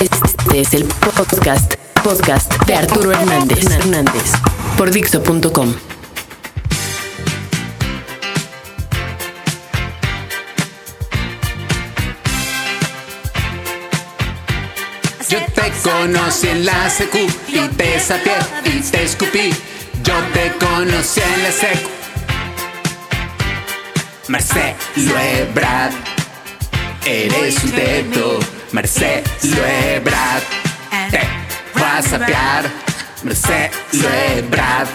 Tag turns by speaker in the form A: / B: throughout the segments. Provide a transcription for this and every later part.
A: Este es el podcast, podcast de Arturo Hernández, Hernández por Dixo.com.
B: Yo te conocí en la secu y te sapié y te escupí. Yo te conocí en la secu. Marcelo Ebrard, eres un teto. Marcelo Ebrard, te vas a sapear. Marcelo Ebrard,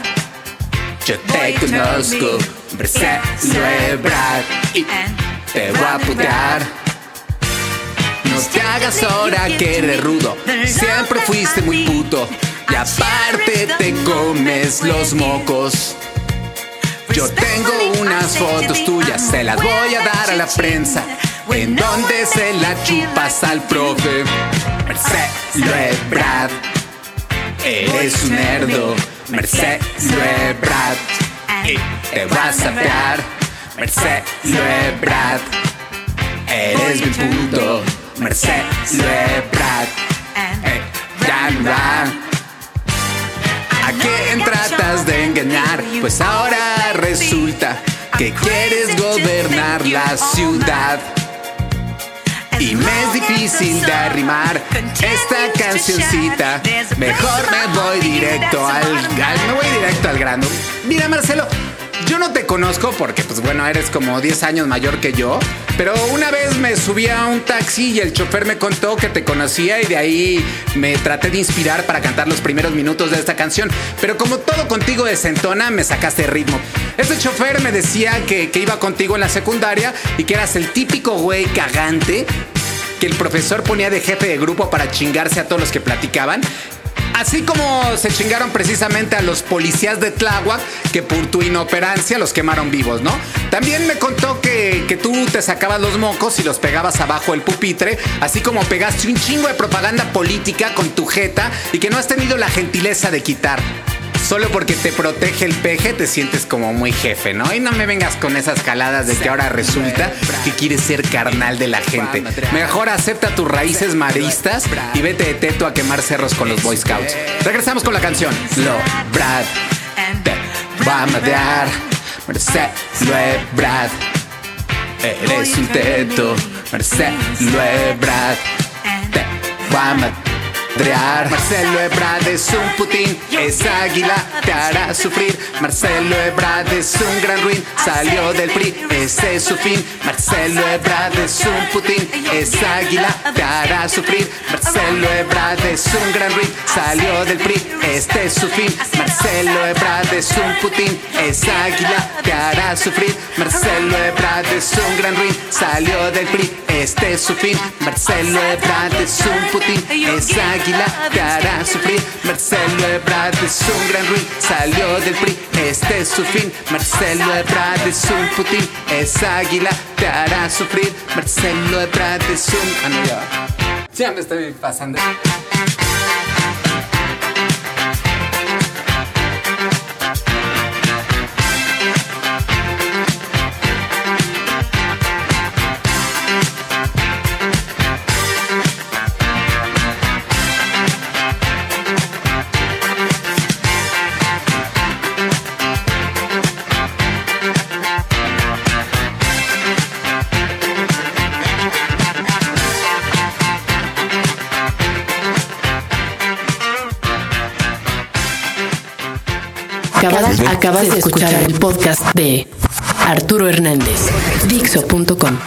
B: yo te conozco. Marcelo Ebrard, y te voy a putear. No te hagas ahora que eres rudo. Siempre fuiste muy puto. Y aparte te comes los mocos. Yo tengo unas fotos tuyas, se las voy a dar a la prensa. En donde se la chupas al profe. Marcelo Ebrard, eres un nerdo. Marcelo Ebrard, y te vas a pegar. Marcelo Ebrard, eres mi puto. Marcelo Ebrard, eh, dan, dan. ¿A quién tratas de engañar? Pues ahora resulta que quieres gobernar la ciudad. Y me es difícil de arrimar esta cancioncita. Mejor me voy directo al, al- me voy directo al grano. Mira, Marcelo, yo no te conozco porque, pues bueno, eres como 10 años mayor que yo. Pero una vez me subí a un taxi y el chofer me contó que te conocía y de ahí me traté de inspirar para cantar los primeros minutos de esta canción. Pero como todo contigo desentona, me sacaste ritmo. Este chofer me decía que, que iba contigo en la secundaria y que eras el típico güey cagante que el profesor ponía de jefe de grupo para chingarse a todos los que platicaban. Así como se chingaron precisamente a los policías de Tláhuac que por tu inoperancia los quemaron vivos, ¿no? También me contó que, que tú te sacabas los mocos y los pegabas abajo el pupitre, así como pegaste un chingo de propaganda política con tu jeta y que no has tenido la gentileza de quitar. Solo porque te protege el peje te sientes como muy jefe, ¿no? Y no me vengas con esas jaladas de que ahora resulta que quieres ser carnal de la gente. Mejor acepta tus raíces maristas y vete de teto a quemar cerros con los Boy Scouts. Regresamos con la canción. Lo Brad te va a madrear. Marcelo Ebrard, eres un teto. Marcelo Ebrard, te va a madrear. Marcelo Ebrard es un putín, es águila, te hará sufrir. Marcelo Ebrard es un gran ruin, salió del PRI, ese es su fin. Marcelo Ebrard es un putín, es águila, te hará sufrir. Marcelo Ebrard es un gran ruin, salió del PRI, este es su fin. Marcelo Ebrard es un putín, es águila, te hará sufrir. Marcelo Ebrard es un gran ruin, salió del PRI, este es su fin. Marcelo Ebrard es un putín, es águila, te hará sufrir. Marcelo Ebrard es un gran ruin, salió del PRI, este es su fin. Marcelo Ebrard es un putín, es águila, te hará sufrir. Marcelo Ebrard es un. Ah, no, ya. Ya me estoy pasando.
A: Acabas, acabas de escuchar el podcast de Arturo Hernández, Dixo.com.